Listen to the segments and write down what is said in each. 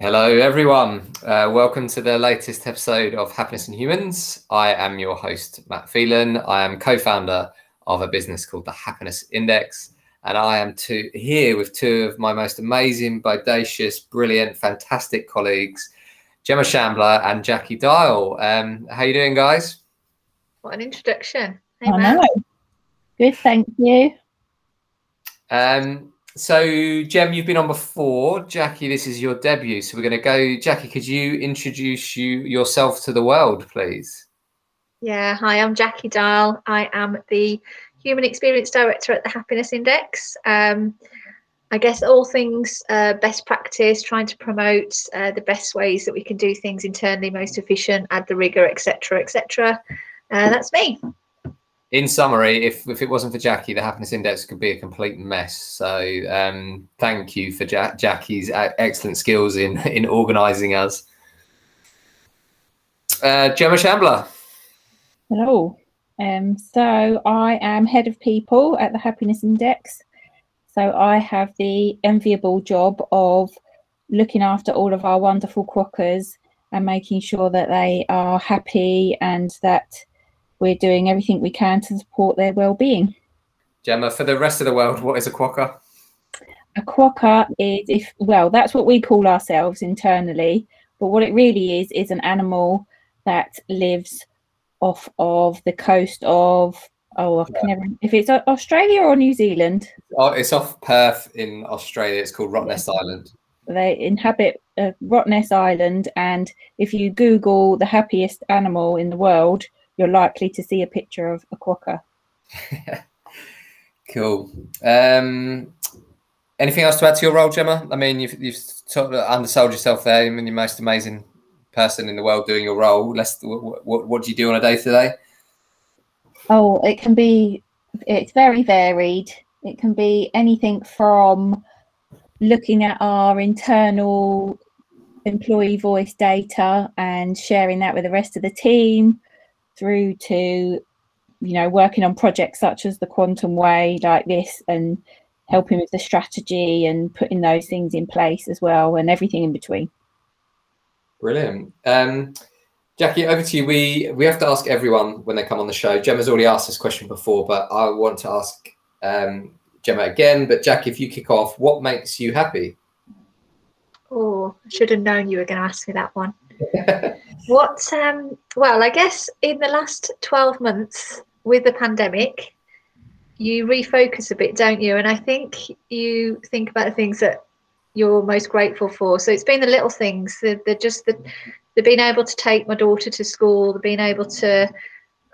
Hello, everyone. Uh, welcome to the latest episode of Happiness in Humans. I am your host, Matt Phelan. I am co founder of a business called the Happiness Index. And I am to, here with two of my most amazing, bodacious, brilliant, fantastic colleagues, Gemma Shambler and Jackie Dial. Um, how you doing, guys? What an introduction. Hey, Matt. Good, thank you. Um, so, Gem, you've been on before. Jackie, this is your debut. So we're going to go. Jackie, could you introduce you yourself to the world, please? Yeah, hi, I'm Jackie Dial. I am the Human Experience Director at the Happiness Index. Um, I guess all things uh, best practice, trying to promote uh, the best ways that we can do things internally, most efficient, add the rigor, etc., etc. Uh, that's me. In summary, if, if it wasn't for Jackie, the happiness index could be a complete mess. So, um, thank you for ja- Jackie's uh, excellent skills in in organising us. Uh, Gemma Shambler. Hello. Um, so I am head of people at the Happiness Index. So I have the enviable job of looking after all of our wonderful quokkas and making sure that they are happy and that we're doing everything we can to support their well-being. Gemma, for the rest of the world, what is a quokka? A quokka is if well, that's what we call ourselves internally, but what it really is is an animal that lives off of the coast of oh I can never if it's Australia or New Zealand. Oh, it's off Perth in Australia. It's called Rottnest Island. They inhabit uh, Rottnest Island, and if you Google the happiest animal in the world, you're likely to see a picture of a quokka. Cool. Um, anything else to add to your role, Gemma? I mean, you've you've sort of undersold yourself there. I mean, you're the most amazing person in the world doing your role. Let's. What, what, what do you do on a day to day? Oh, it can be, it's very varied. It can be anything from looking at our internal employee voice data and sharing that with the rest of the team through to, you know, working on projects such as the Quantum Way like this and helping with the strategy and putting those things in place as well and everything in between. Brilliant. Um, Jackie, over to you. We we have to ask everyone when they come on the show. Gemma's already asked this question before, but I want to ask um, Gemma again. But Jackie, if you kick off, what makes you happy? Oh, I should have known you were going to ask me that one. What, um, well, I guess in the last 12 months with the pandemic, you refocus a bit, don't you? And I think you think about the things that you're most grateful for. So it's been the little things, the, the just the, the being able to take my daughter to school, the being able to,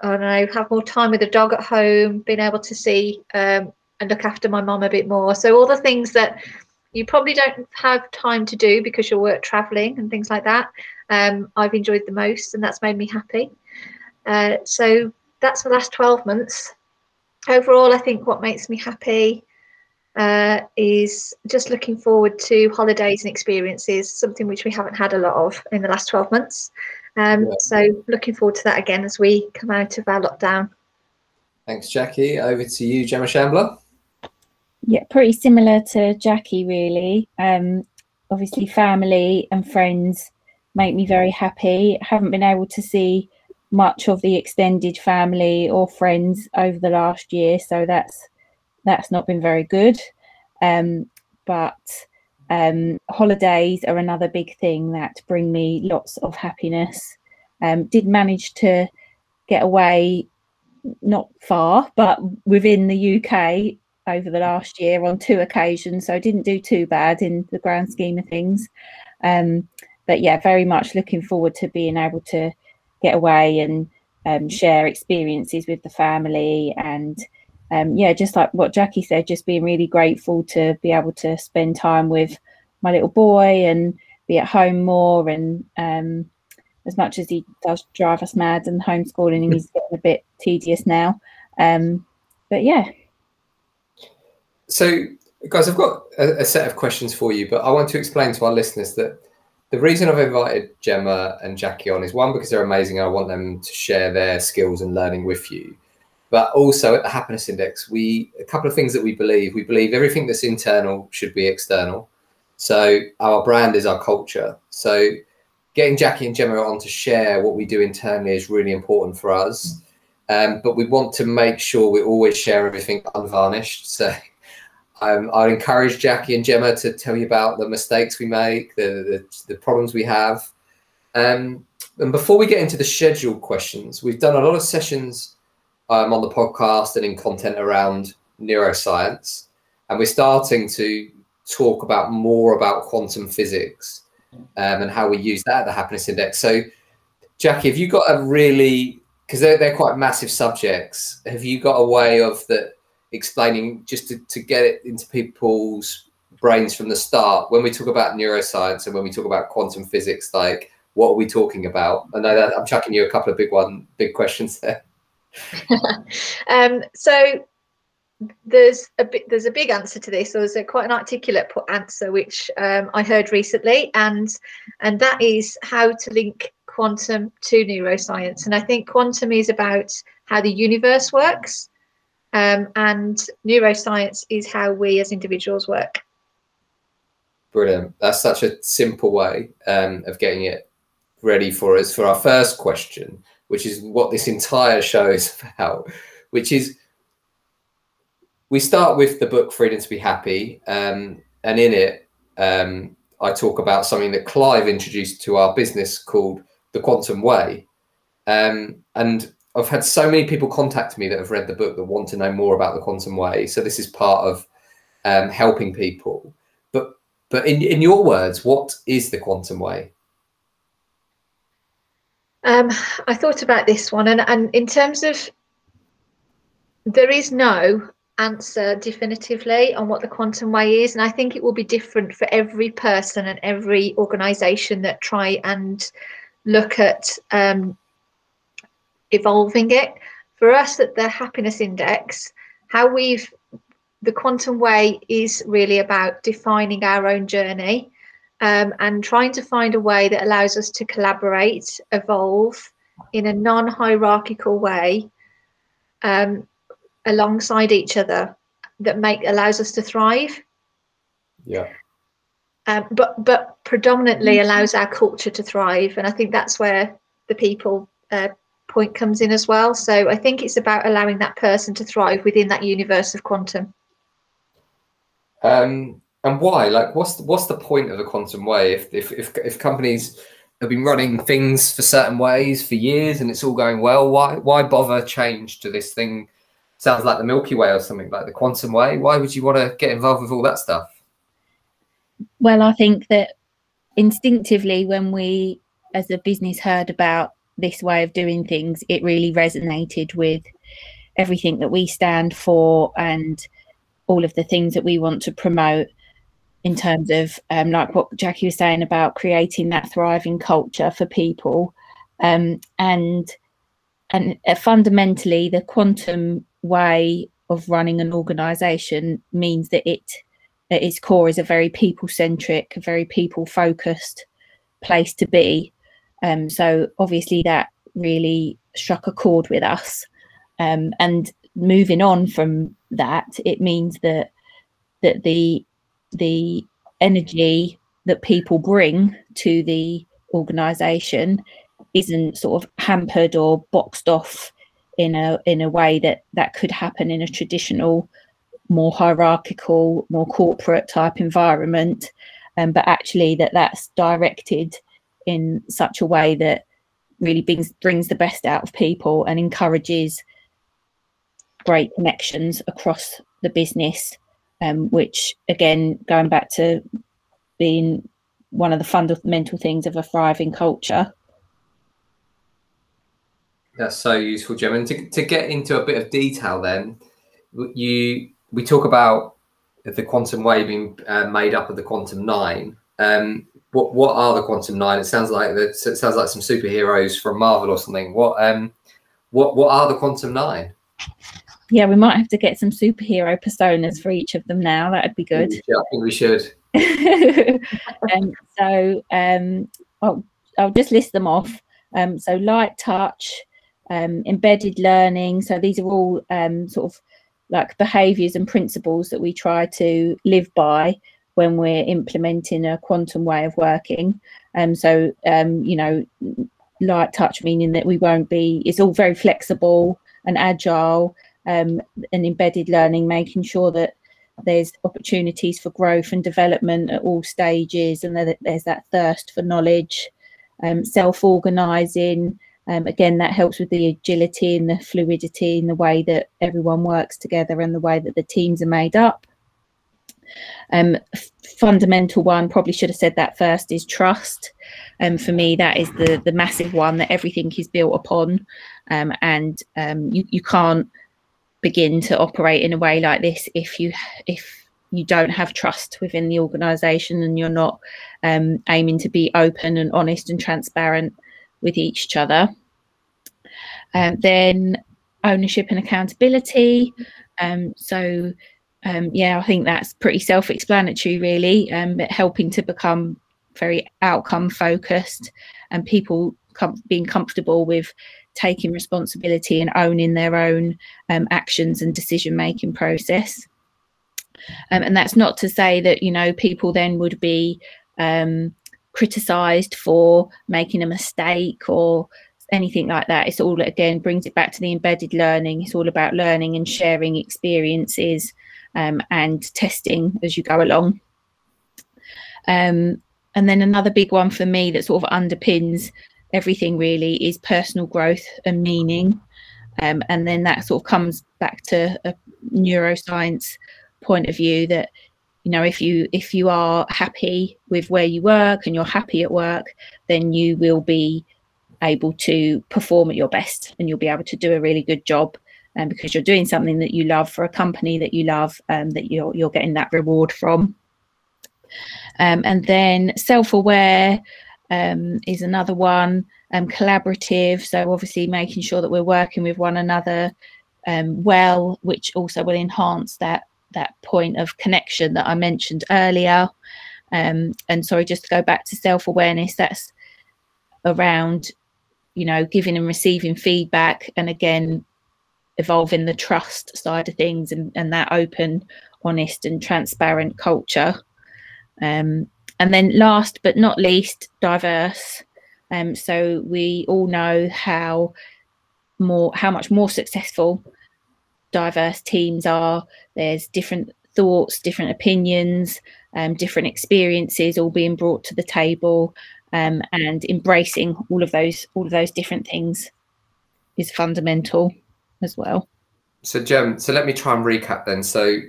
I don't know, have more time with the dog at home, being able to see um, and look after my mum a bit more. So all the things that you probably don't have time to do because you're work traveling and things like that. Um, I've enjoyed the most, and that's made me happy. Uh, so that's the last 12 months. Overall, I think what makes me happy uh, is just looking forward to holidays and experiences, something which we haven't had a lot of in the last 12 months. Um, Yeah. So looking forward to that again as we come out of our lockdown. Thanks, Jackie. Over to you, Gemma Shambler. Yeah, pretty similar to Jackie, really. Um, obviously, family and friends make me very happy. I Haven't been able to see much of the extended family or friends over the last year, so that's that's not been very good. Um, but um, holidays are another big thing that bring me lots of happiness. Um, did manage to get away, not far, but within the UK over the last year on two occasions, so I didn't do too bad in the grand scheme of things. Um, but yeah, very much looking forward to being able to get away and um, share experiences with the family and um, yeah, just like what Jackie said, just being really grateful to be able to spend time with my little boy and be at home more. And um, as much as he does drive us mad and homeschooling, and he's getting a bit tedious now. Um, but yeah, So, guys, I've got a, a set of questions for you, but I want to explain to our listeners that the reason I've invited Gemma and Jackie on is one because they're amazing. And I want them to share their skills and learning with you. But also at the Happiness Index, we a couple of things that we believe. We believe everything that's internal should be external. So our brand is our culture. So getting Jackie and Gemma on to share what we do internally is really important for us. Um, but we want to make sure we always share everything unvarnished. So um, I'd encourage Jackie and Gemma to tell you about the mistakes we make, the, the, the problems we have. Um, and before we get into the scheduled questions, we've done a lot of sessions um, on the podcast and in content around neuroscience. And we're starting to talk about more about quantum physics um, and how we use that at the happiness index. So, Jackie, have you got a really because they're, they're quite massive subjects. Have you got a way of that explaining just to, to get it into people's brains from the start when we talk about neuroscience and when we talk about quantum physics, like what are we talking about? I know that I'm chucking you a couple of big one, big questions there. um, so there's a bit, there's a big answer to this. There's a quite an articulate answer which um, I heard recently, and and that is how to link quantum to neuroscience. And I think quantum is about how the universe works, um, and neuroscience is how we as individuals work. Brilliant. That's such a simple way um, of getting it ready for us for our first question, which is what this entire show is about, which is we start with the book Freedom to Be Happy, um, and in it, um, I talk about something that Clive introduced to our business called the Quantum Way. Um, and I've had so many people contact me that have read the book that want to know more about the Quantum Way. So this is part of um, helping people. But but in, in your words, what is the Quantum Way? Um, I thought about this one, and, and in terms of there is no answer definitively on what the quantum way is, and I think it will be different for every person and every organisation that try and look at um, evolving it. For us at the happiness index, how we've the quantum way is really about defining our own journey um, and trying to find a way that allows us to collaborate, evolve in a non hierarchical way um, alongside each other that make allows us to thrive. Yeah. Um, but but predominantly mm-hmm. allows our culture to thrive, and I think that's where the people uh, point comes in as well. So I think it's about allowing that person to thrive within that universe of quantum. Um, and why? Like, what's the, what's the point of the quantum way? If, if if if companies have been running things for certain ways for years and it's all going well, why why bother change to this thing? Sounds like the Milky Way or something like the quantum way. Why would you want to get involved with all that stuff? Well, I think that instinctively, when we as a business heard about this way of doing things, it really resonated with everything that we stand for and all of the things that we want to promote in terms of um, like what Jackie was saying about creating that thriving culture for people, um, and and uh, fundamentally the quantum way of running an organization means that it at its core is a very people centric, very people focused place to be. Um, so obviously that really struck a chord with us. Um, and moving on from that, it means that that the the energy that people bring to the organization isn't sort of hampered or boxed off in a in a way that that could happen in a traditional more hierarchical more corporate type environment um, but actually that that's directed in such a way that really brings brings the best out of people and encourages great connections across the business um, which again, going back to being one of the fundamental things of a thriving culture. That's so useful, Jim. And to, to get into a bit of detail, then you we talk about the quantum way being uh, made up of the quantum nine. Um, what what are the quantum nine? It sounds like that. It sounds like some superheroes from Marvel or something. What um, what what are the quantum nine? yeah, we might have to get some superhero personas for each of them now. That'd be good. Yeah, I think we should. um, so um, I'll, I'll just list them off. Um, so light touch, um, embedded learning. So these are all um, sort of like behaviours and principles that we try to live by when we're implementing a quantum way of working. And um, so, um, you know, light touch meaning that we won't be, it's all very flexible and agile um, and embedded learning, making sure that there's opportunities for growth and development at all stages and that there's that thirst for knowledge, um, self-organizing. Um, again, that helps with the agility and the fluidity in the way that everyone works together and the way that the teams are made up. Um, fundamental one, probably should have said that first, is trust. And um, for me, that is the the massive one that everything is built upon, um, and um, you you can't begin to operate in a way like this if you if you don't have trust within the organization and you're not um, aiming to be open and honest and transparent with each other. Um, then ownership and accountability. Um, so um, yeah, I think that's pretty self-explanatory, really. Um, but helping to become very outcome focused and people com- being comfortable with taking responsibility and owning their own um, actions and decision making process. Um, and that's not to say that you know people then would be um, criticized for making a mistake or anything like that. It's all again brings it back to the embedded learning. It's all about learning and sharing experiences um, and testing as you go along. Um, and then another big one for me that sort of underpins everything really is personal growth and meaning. Um, and then that sort of comes back to a neuroscience point of view that you know if you if you are happy with where you work and you're happy at work then you will be able to perform at your best and you'll be able to do a really good job um, because you're doing something that you love for a company that you love um, that you're you're getting that reward from. Um, and then self-aware um, is another one. Um, collaborative, so obviously making sure that we're working with one another um, well, which also will enhance that that point of connection that I mentioned earlier. and sorry, just to go back to self-awareness, that's around you know giving and receiving feedback and again evolving the trust side of things and, and that open, honest, and transparent culture. Um, and then last but not least, diverse. Um, so we all know how more how much more successful diverse teams are. There's different thoughts, different opinions, um, different experiences all being brought to the table, um, and embracing all of those all of those different things is fundamental as well. So, Gem, so let me try and recap then. So,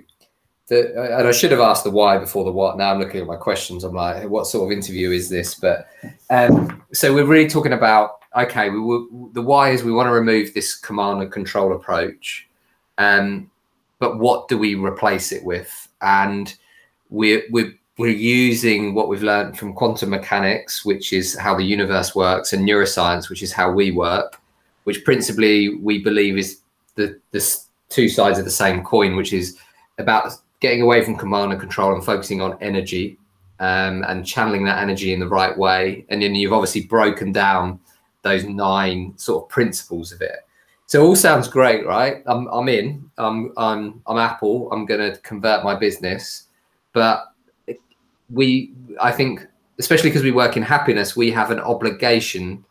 the, and I should have asked the why before the what. Now I'm looking at my questions. I'm like, what sort of interview is this? But um, so we're really talking about okay. We will, the why is we want to remove this command and control approach, um, but what do we replace it with? And we're we're we're using what we've learned from quantum mechanics, which is how the universe works, and neuroscience, which is how we work, which principally we believe is the the two sides of the same coin, which is about getting away from command and control and focusing on energy um, and channeling that energy in the right way. And then you've obviously broken down those nine sort of principles of it. So it all sounds great, right? I'm I'm in. I'm I'm I'm Apple. I'm going to convert my business, but we I think especially because we work in happiness, we have an obligation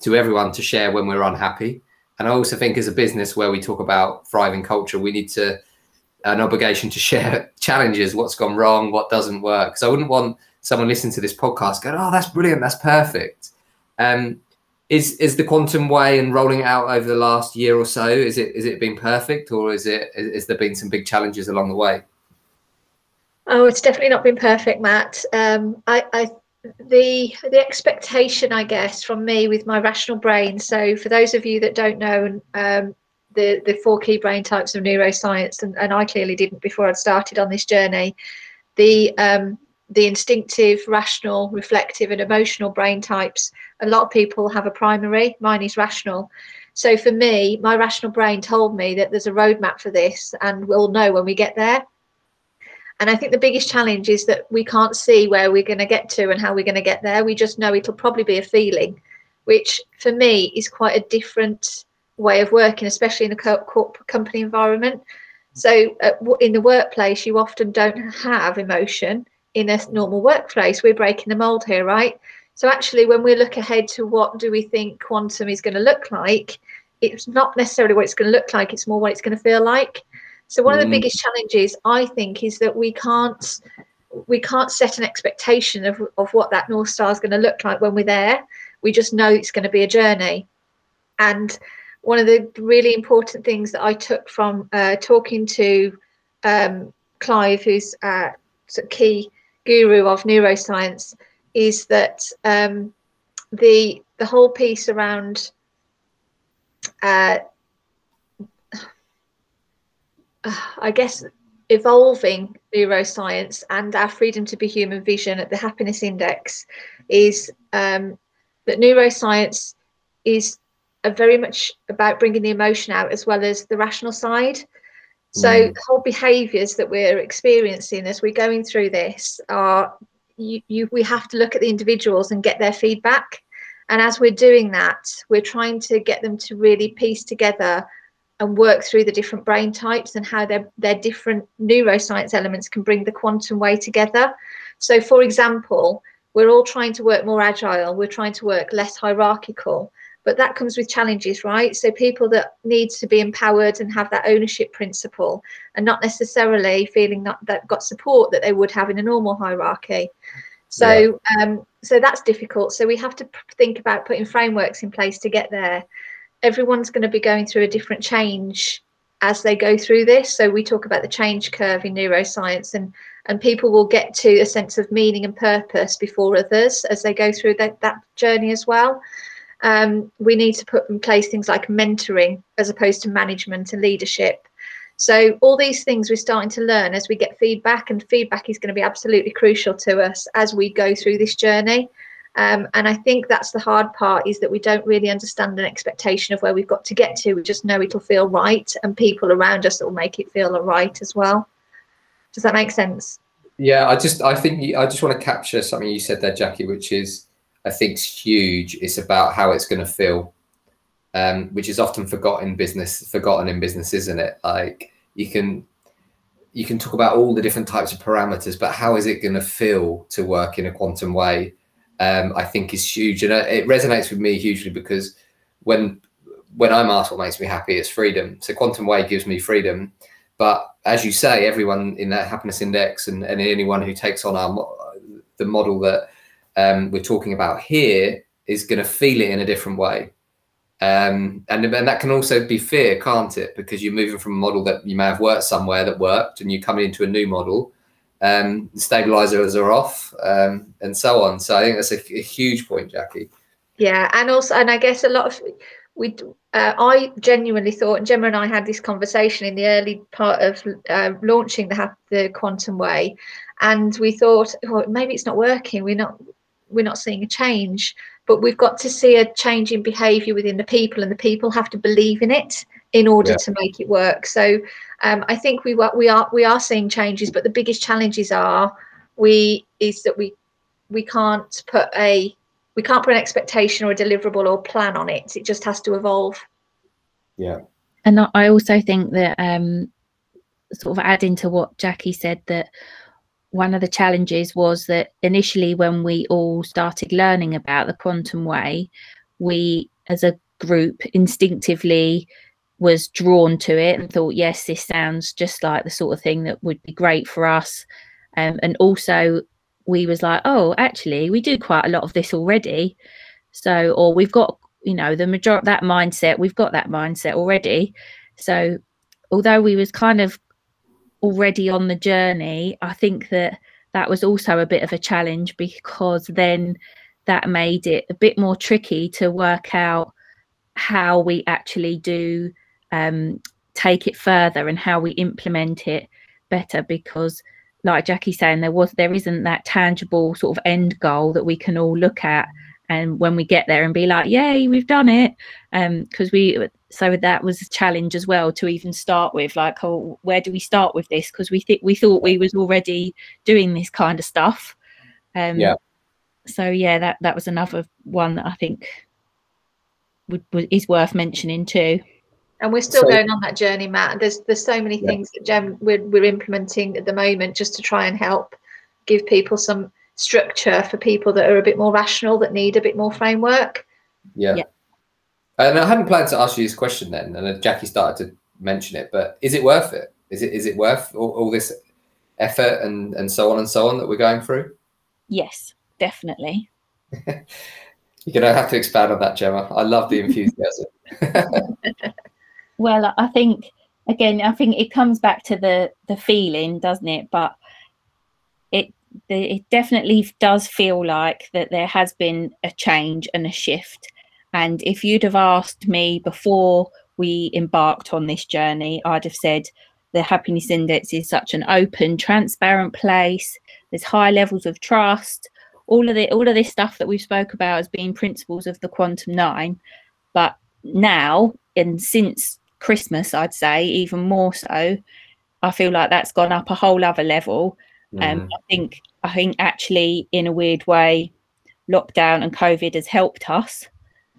to everyone to share when we're unhappy. And I also think as a business where we talk about thriving culture, we need to an obligation to share challenges, what's gone wrong, what doesn't work. So I wouldn't want someone listening to this podcast going, "Oh, that's brilliant, that's perfect." Um, is is the quantum way and rolling out over the last year or so? Is it is it been perfect, or is it is there been some big challenges along the way? Oh, it's definitely not been perfect, Matt. Um, I, I the the expectation i guess from me with my rational brain. So for those of you that don't know um, the the four key brain types of neuroscience and, and i clearly didn't before i'd started on this journey the um, the instinctive rational reflective and emotional brain types a lot of people have a primary. Mine is rational. So for me my rational brain told me that there's a roadmap for this and we'll know when we get there and I think the biggest challenge is that we can't see where we're going to get to and how we're going to get there. We just know it'll probably be a feeling, which for me is quite a different way of working, especially in a corporate company environment. So uh, in the workplace, you often don't have emotion in a normal workplace. We're breaking the mold here, right? So actually, when we look ahead to what do we think quantum is going to look like, it's not necessarily what it's going to look like. It's more what it's going to feel like. So one mm. of the mm. biggest challenges I think is that we can't we can't set an expectation of, of what that North Star is going to look like when we're there. We just know it's going to be a journey. And one of the really important things that I took from uh, talking to um, Clive, who's a key guru of neuroscience, is that um, the the whole piece around uh, I guess evolving neuroscience and our freedom to be human vision at the happiness index is um, that neuroscience is very much about bringing the emotion out as well as the rational side. So mm. the whole behaviours that we're experiencing as we're going through this are you, you we have to look at the individuals and get their feedback. And as we're doing that, we're trying to get them to really piece together and work through the different brain types and how their, their different neuroscience elements can bring the quantum way together. So, for example, we're all trying to work more agile, we're trying to work less hierarchical, but that comes with challenges, right? So, people that need to be empowered and have that ownership principle and not necessarily feeling that they've got support that they would have in a normal hierarchy. So, yeah. um, so that's difficult. So we have to think about putting frameworks in place to get there everyone's going to be going through a different change as they go through this. So we talk about the change curve in neuroscience and and people will get to a sense of meaning and purpose before others as they go through that, that journey as well. Um, we need to put in place things like mentoring as opposed to management and leadership. So all these things we're starting to learn as we get feedback, and feedback is going to be absolutely crucial to us as we go through this journey. Um, and I think that's the hard part is that we don't really understand an expectation of where we've got to get to. We just know it'll feel right, and people around us will make it feel right as well. Does that make sense? Yeah, I just I think I just want to capture something you said there, Jackie, which is I think huge. It's about how it's going to feel, um, which is often forgotten business, forgotten in business, isn't it? Like you can you can talk about all the different types of parameters, but how is it going to feel to work in a quantum way? Um, I think is huge, and uh, it resonates with me hugely because when when I'm asked what makes me happy, it's freedom. So quantum way gives me freedom, but as you say, everyone in that happiness index and, and anyone who takes on our the model that um, we're talking about here is going to feel it in a different way. Um, and, and that can also be fear, can't it? Because you're moving from a model that you may have worked somewhere that worked and you're coming into a new model um, stabilizers are off, um, and so on. So I think that's a, a, huge point, Jackie. Yeah, and also, and I guess a lot of we, uh, I genuinely thought, and Gemma and I had this conversation in the early part of uh, launching the the Quantum Way, and we thought, oh, maybe it's not working. We're not we're not seeing a change, but we've got to see a change in behaviour within the people, and the people have to believe in it in order yeah. to make it work. So um, I think we we are we are seeing changes, but the biggest challenges are we is that we we can't put a we can't put an expectation or a deliverable or plan on it. It just has to evolve. Yeah. And I also think that um, sort of adding to what Jackie said that one of the challenges was that initially when we all started learning about the quantum way, we as a group instinctively was drawn to it and thought, yes, this sounds just like the sort of thing that would be great for us. Um, and also, we was like, oh, actually, we do quite a lot of this already. So, or we've got, you know, the majority that mindset, we've got that mindset already. So, although we was kind of already on the journey, I think that that was also a bit of a challenge because then that made it a bit more tricky to work out how we actually do um, take it further and how we implement it better because like Jackie's saying there was there isn't that tangible sort of end goal that we can all look at and when we get there and be like yay we've done it. Um because we so that was a challenge as well to even start with like oh where do we start with this? Because we think we thought we was already doing this kind of stuff. Um yeah. so yeah that that was another one that i think would, would is worth mentioning too and we're still so, going on that journey, Matt. There's there's so many yeah. things that Gem we're we're implementing at the moment just to try and help give people some structure for people that are a bit more rational that need a bit more framework. Yeah. yeah. And I hadn't planned to ask you this question then, and Jackie started to mention it, but is it worth it? Is it is it worth all, all this effort and and so on and so on that we're going through? Yes, definitely. You're gonna have to expand on that, Gemma. I love the enthusiasm. well, I think again, I think it comes back to the the feeling, doesn't it? But it it definitely does feel like that there has been a change and a shift. And if you'd have asked me before we embarked on this journey, I'd have said the happiness index is such an open, transparent place. There's high levels of trust. All of the all of this stuff that we've spoke about as being principles of the quantum nine. But now and since Christmas, I'd say even more so, I feel like that's gone up a whole other level. And um, mm. I think I think actually in a weird way, lockdown and COVID has helped us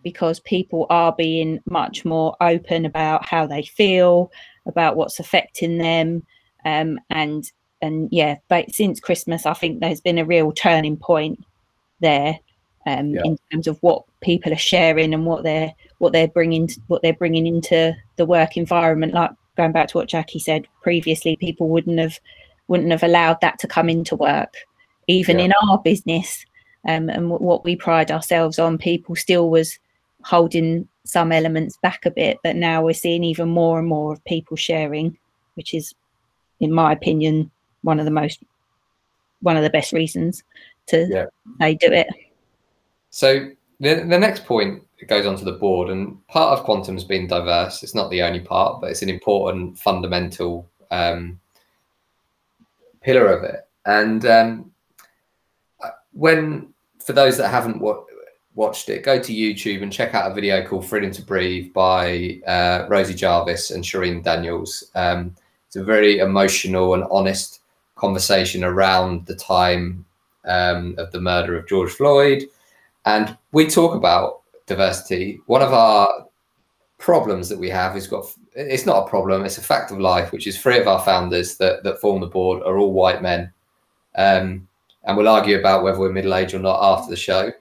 because people are being much more open about how they feel, about what's affecting them, um, and and yeah, but since Christmas, I think there's been a real turning point there um, yeah. in terms of what people are sharing and what they're what they're bringing what they're bringing into the work environment. Like going back to what Jackie said previously, people wouldn't have wouldn't have allowed that to come into work, even yeah. in our business. Um, and w- what we pride ourselves on, people still was holding some elements back a bit, but now we're seeing even more and more of people sharing, which is, in my opinion, one of the most one of the best reasons to yeah. they do it. So the, the next point goes on to the board, and part of quantum's been diverse. It's not the only part, but it's an important fundamental um, pillar of it. And um, when, for those that haven't wa- watched it, go to YouTube and check out a video called Freedom to Breathe by uh, Rosie Jarvis and Shireen Daniels. Um, it's a very emotional and honest conversation around the time um, of the murder of George Floyd and we talk about diversity. One of our problems that we have is got it's not a problem, it's a fact of life, which is three of our founders that, that form the board are all white men. Um, and we'll argue about whether we're middle aged or not after the show.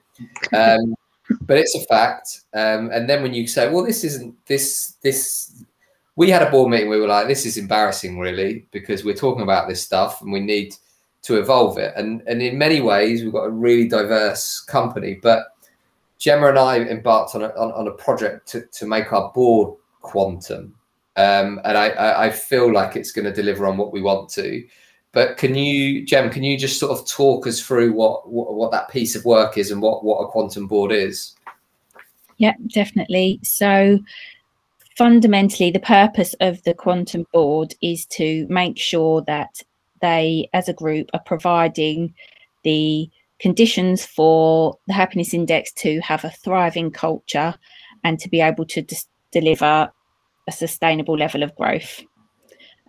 Um, but it's a fact. Um, and then when you say, well, this isn't this, this, we had a board meeting, we were like, this is embarrassing, really, because we're talking about this stuff and we need to evolve it. And and in many ways, we've got a really diverse company. But Gemma and I embarked on a, on, on a project to, to make our board quantum. Um, and I, I feel like it's going to deliver on what we want to. But can you, Gem, can you just sort of talk us through what, what, what that piece of work is and what, what a quantum board is? Yeah, definitely. So fundamentally, the purpose of the quantum board is to make sure that they, as a group, are providing the conditions for the happiness index to have a thriving culture and to be able to dis- deliver a sustainable level of growth.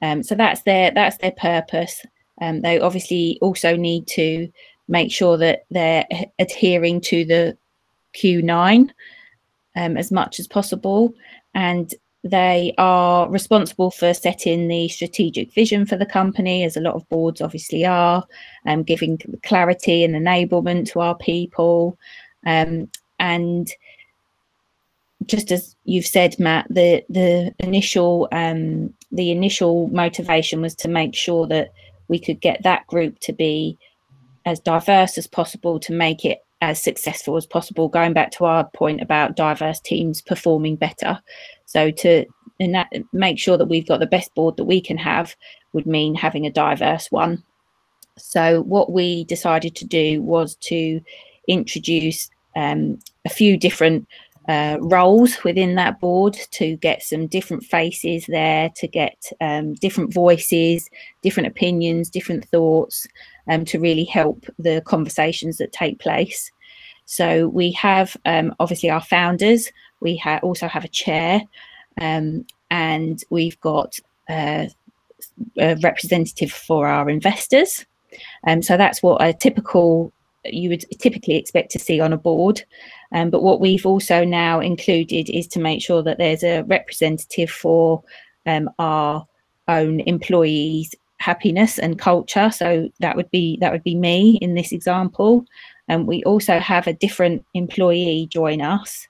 Um, so that's their that's their purpose. Um, they obviously also need to make sure that they're adhering to the Q9 um, as much as possible, and they are responsible for setting the strategic vision for the company, as a lot of boards obviously are, um, giving clarity and enablement to our people. Um, and just as you've said, Matt, the the initial um, the initial motivation was to make sure that we could get that group to be as diverse as possible to make it as successful as possible. Going back to our point about diverse teams performing better, so to and that, make sure that we've got the best board that we can have would mean having a diverse one. So what we decided to do was to introduce um, a few different uh, roles within that board to get some different faces there, to get um, different voices, different opinions, different thoughts, um, to really help the conversations that take place. So we have um, obviously our founders, we ha- also have a chair, um, and we've got uh, a representative for our investors. Um, so that's what a typical you would typically expect to see on a board. Um, but what we've also now included is to make sure that there's a representative for um, our own employees happiness and culture. So that would be that would be me in this example. And we also have a different employee join us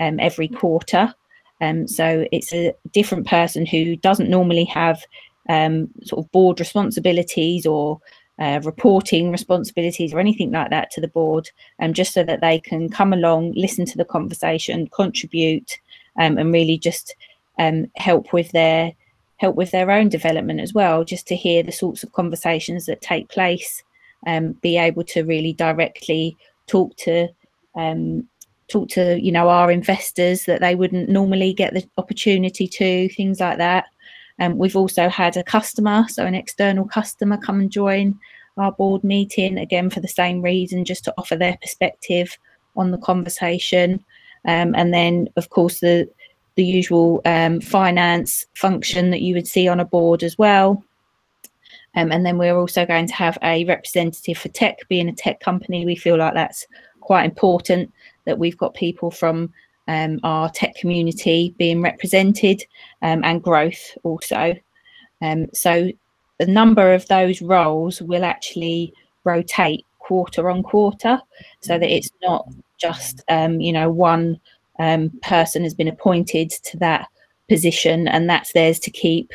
um, every quarter. Um, so it's a different person who doesn't normally have um, sort of board responsibilities or uh, reporting responsibilities or anything like that to the board, um, just so that they can come along, listen to the conversation, contribute, um, and really just um, help with their help with their own development as well. Just to hear the sorts of conversations that take place, um, be able to really directly talk to um, talk to you know our investors that they wouldn't normally get the opportunity to, things like that. Um, we've also had a customer, so an external customer, come and join our board meeting again for the same reason, just to offer their perspective on the conversation. Um, and then, of course, the the usual um, finance function that you would see on a board as well. Um, and then we're also going to have a representative for tech, being a tech company. We feel like that's quite important that we've got people from um, our tech community being represented um, and growth also. Um, so the number of those roles will actually rotate quarter on quarter so that it's not just, um, you know, one um, person has been appointed to that position and that's theirs to keep.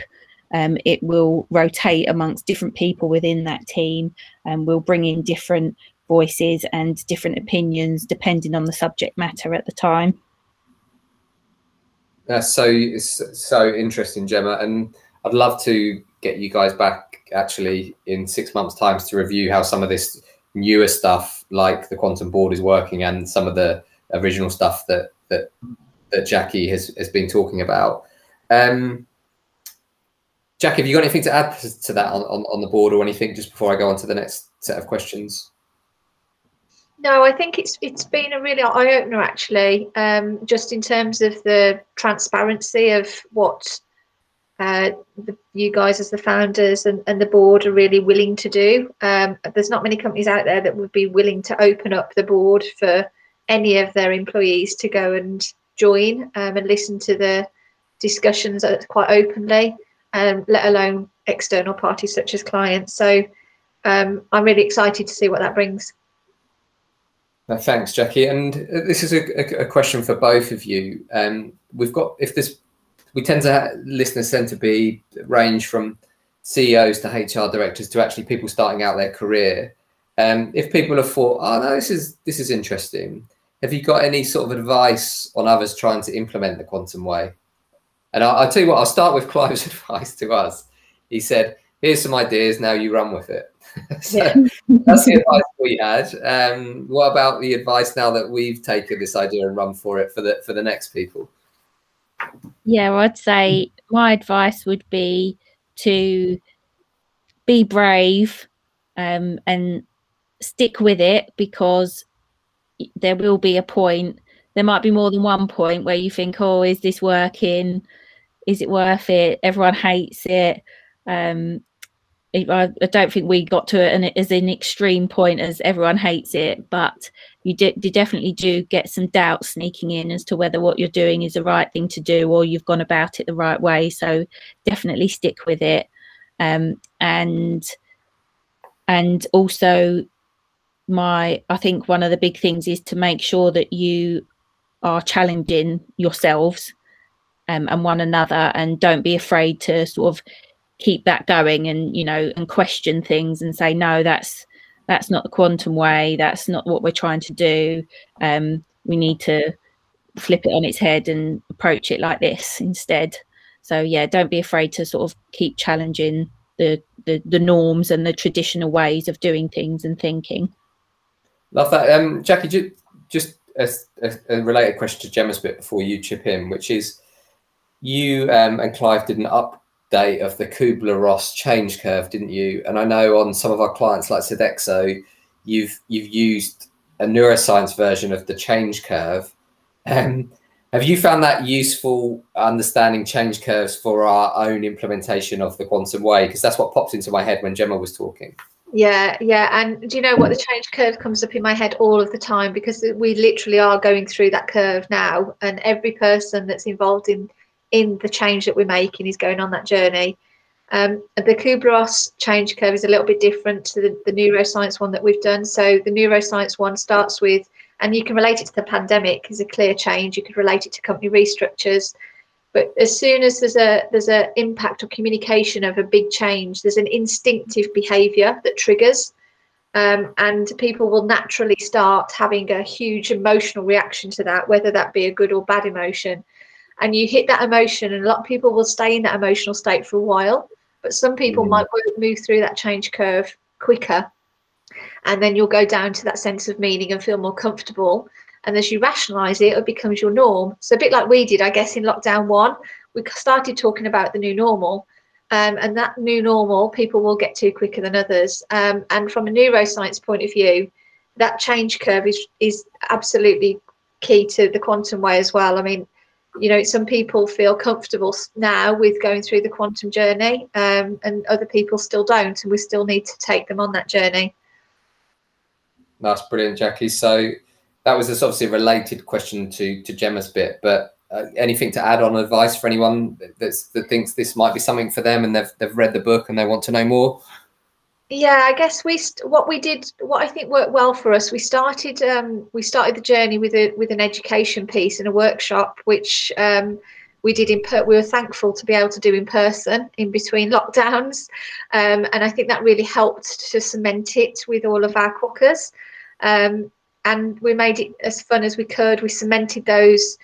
Um, it will rotate amongst different people within that team and we'll bring in different voices and different opinions depending on the subject matter at the time. That's so so interesting, Gemma, and I'd love to get you guys back actually in six months' time to review how some of this newer stuff, like the quantum board, is working, and some of the original stuff that that that Jackie has has been talking about. Um, Jackie, have you got anything to add to that on, on, on the board or anything just before I go on to the next set of questions? No, I think it's it's been a really eye opener actually, um, just in terms of the transparency of what uh, the, you guys as the founders and, and the board are really willing to do. Um, there's not many companies out there that would be willing to open up the board for any of their employees to go and join um, and listen to the discussions quite openly, um, let alone external parties such as clients. So um, I'm really excited to see what that brings. Thanks, Jackie. And uh, this is a, a, question for both of you. Um, we've got if this we tend to have, listeners tend to be range from CEOs to HR directors to actually people starting out their career. Um, if people have thought, oh no, this is this is interesting. Have you got any sort of advice on others trying to implement the quantum way? And I'll, I'll tell you what. I'll start with Clive's advice to us. He said, "Here's some ideas. Now you run with it." so yeah. that's the advice we had. Um, what about the advice now that we've taken this idea and run for it for the for the next people? Yeah, well, I'd say my advice would be to be brave um, and stick with it because there will be a point. There might be more than one point where you think, "Oh, is this working? Is it worth it? Everyone hates it." Um, I, I don't think we got to it is an extreme point as everyone hates it, but you, you definitely do get some doubt sneaking in as to whether what you're doing is the right thing to do or you've gone about it the right way. So definitely stick with it, um, and and also my I think one of the big things is to make sure that you are challenging yourselves um, and one another, and don't be afraid to sort of keep that going and you know and question things and say no that's that's not the quantum way. That's not what we're trying to do. Um, we need to flip it on its head and approach it like this instead. So yeah don't be afraid to sort of keep challenging the the, the norms and the traditional ways of doing things and thinking love that um jackie just a, a, a related question to gemma's bit before you chip in which is you um, and clive did an update of the Kubler-Ross change curve, didn't you? And I know on some of our clients like Sodexo, you've you've used a neuroscience version of the change curve. Um, have you found that useful understanding change curves for our own implementation of the quantum way? Because that's what popped into my head when Gemma was talking. Yeah, yeah. And do you know what? The change curve comes up in my head all of the time because we literally are going through that curve now. And every person that's involved in in the change that we're making is going on that journey. Um, the Kubler-Ross change curve is a little bit different to the, the neuroscience one that we've done. So the neuroscience one starts with, and you can relate it to the pandemic is a clear change. You could relate it to company restructures. But as soon as there's a there's an impact or communication of a big change, there's an instinctive behaviour that triggers, um, and people will naturally start having a huge emotional reaction to that, whether that be a good or bad emotion. And you hit that emotion, and a lot of people will stay in that emotional state for a while but some people mm. might move through that change curve quicker and then you'll go down to that sense of meaning and feel more comfortable and as you rationalize it it becomes your norm. So a bit like we did i guess in lockdown one we started talking about the new normal um, and that new normal people will get to quicker than others. Um, and from a neuroscience point of view that change curve is is absolutely key to the quantum way as well. I mean you know some people feel comfortable now with going through the quantum journey um, and other people still don't and we still need to take them on that journey. That's brilliant jackie. So that was obviously a related question to to gemma's bit but uh, anything to add on advice for anyone that's, that thinks this might be something for them and they've, they've read the book and they want to know more? Yeah i guess we what we did what i think worked well for us we started um, we started the journey with a with an education piece and a workshop which um, we did in per- we were thankful to be able to do in person in between lockdowns um, and i think that really helped to cement it with all of our quokkas um, and we made it as fun as we could we cemented those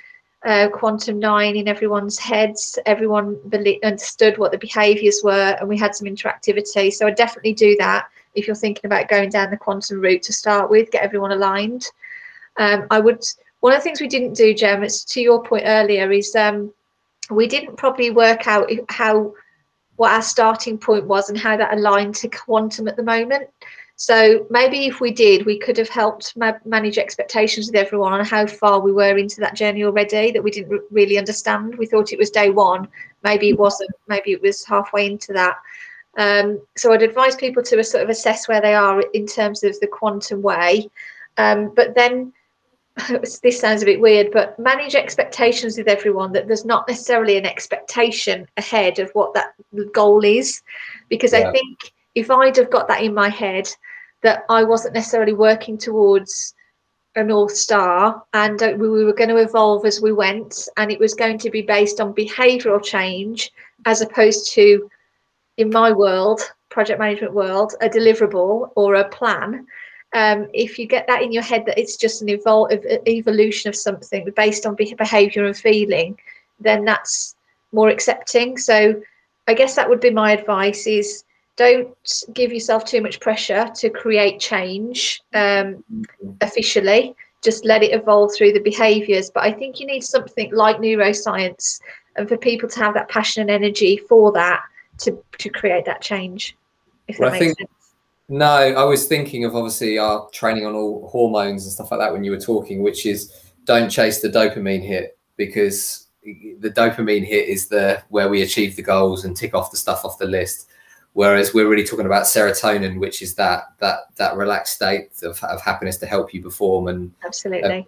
uh, quantum nine in everyone's heads. Everyone understood what the behaviours were, and we had some interactivity. So I definitely do that if you're thinking about going down the quantum route to start with. Get everyone aligned. Um, I would. One of the things we didn't do, Gem, it's to your point earlier, is um, we didn't probably work out how what our starting point was and how that aligned to quantum at the moment. So maybe if we did, we could have helped ma- manage expectations with everyone on how far we were into that journey already that we didn't r- really understand. We thought it was day one. Maybe it wasn't. Maybe it was halfway into that. Um, so I'd advise people to sort of assess where they are in terms of the quantum way. Um, but then this sounds a bit weird, but manage expectations with everyone that there's not necessarily an expectation ahead of what that goal is. Because yeah. I think if I'd have got that in my head, that I wasn't necessarily working towards a North Star and uh, we were going to evolve as we went, and it was going to be based on behavioral change as opposed to, in my world, project management world, a deliverable or a plan. Um, if you get that in your head that it's just an evol- evolution of something based on behavior and feeling, then that's more accepting. So I guess that would be my advice: is don't give yourself too much pressure to create change um, officially. Just let it evolve through the behaviors. But I think you need something like neuroscience and for people to have that passion and energy for that to, to create that change. If that well, makes think, sense. No, I was thinking of obviously our training on all hormones and stuff like that when you were talking, which is don't chase the dopamine hit because the dopamine hit is the where we achieve the goals and tick off the stuff off the list whereas we're really talking about serotonin which is that that that relaxed state of, of happiness to help you perform and absolutely.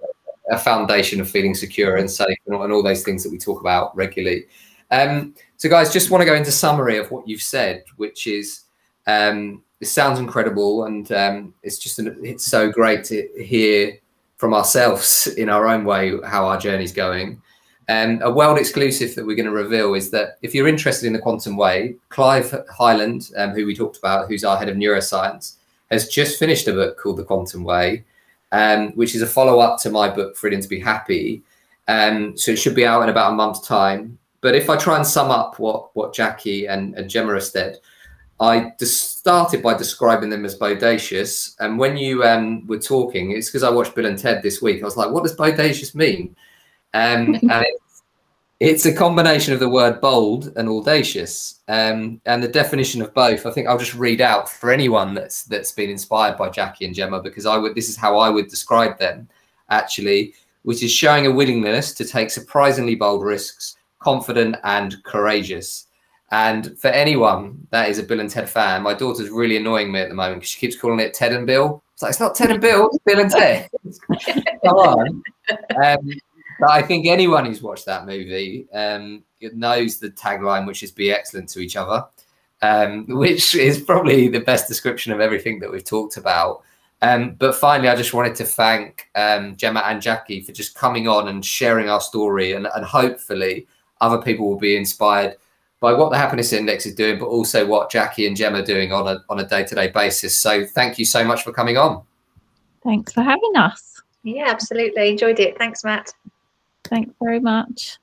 a, a foundation of feeling secure and safe and all, and all, those things that we talk about regularly. Um, so guys just want to go into summary of what you've said which is um, it sounds incredible and um, it's just an, it's so great to hear from ourselves in our own way how our journey's going um, a world exclusive that we're going to reveal is that if you're interested in the quantum way, Clive Hyland, um, who we talked about, who's our head of neuroscience, has just finished a book called The Quantum Way, um, which is a follow up to my book, Freedom to Be Happy. Um, so it should be out in about a month's time. But if I try and sum up what, what Jackie and, and Gemma have said, I just started by describing them as bodacious. And when you um, were talking, it's because I watched Bill and Ted this week. I was like, what does bodacious mean? Um, and it's, it's, a combination of the word bold and audacious. Um, and the definition of both, I think I'll just read out for anyone that's that's been inspired by Jackie and Gemma, because I would this is how I would describe them actually, which is showing a willingness to take surprisingly bold risks, confident and courageous. And for anyone that is a Bill and Ted fan, my daughter's really annoying me at the moment because she keeps calling it Ted and Bill. It's like it's not Ted and Bill, it's Bill and Ted. Come on. Um, but I think anyone who's watched that movie um, knows the tagline, which is "Be excellent to each other." um, which is probably the best description of everything that we've talked about. Um, but finally, I just wanted to thank um, Gemma and Jackie for just coming on and sharing our story, and, and hopefully other people will be inspired by what the happiness index is doing, but also what Jackie and Gemma are doing on a on a day to day basis. So thank you so much for coming on. Thanks for having us. Yeah, absolutely. Enjoyed it. Thanks, Matt. Thanks very much.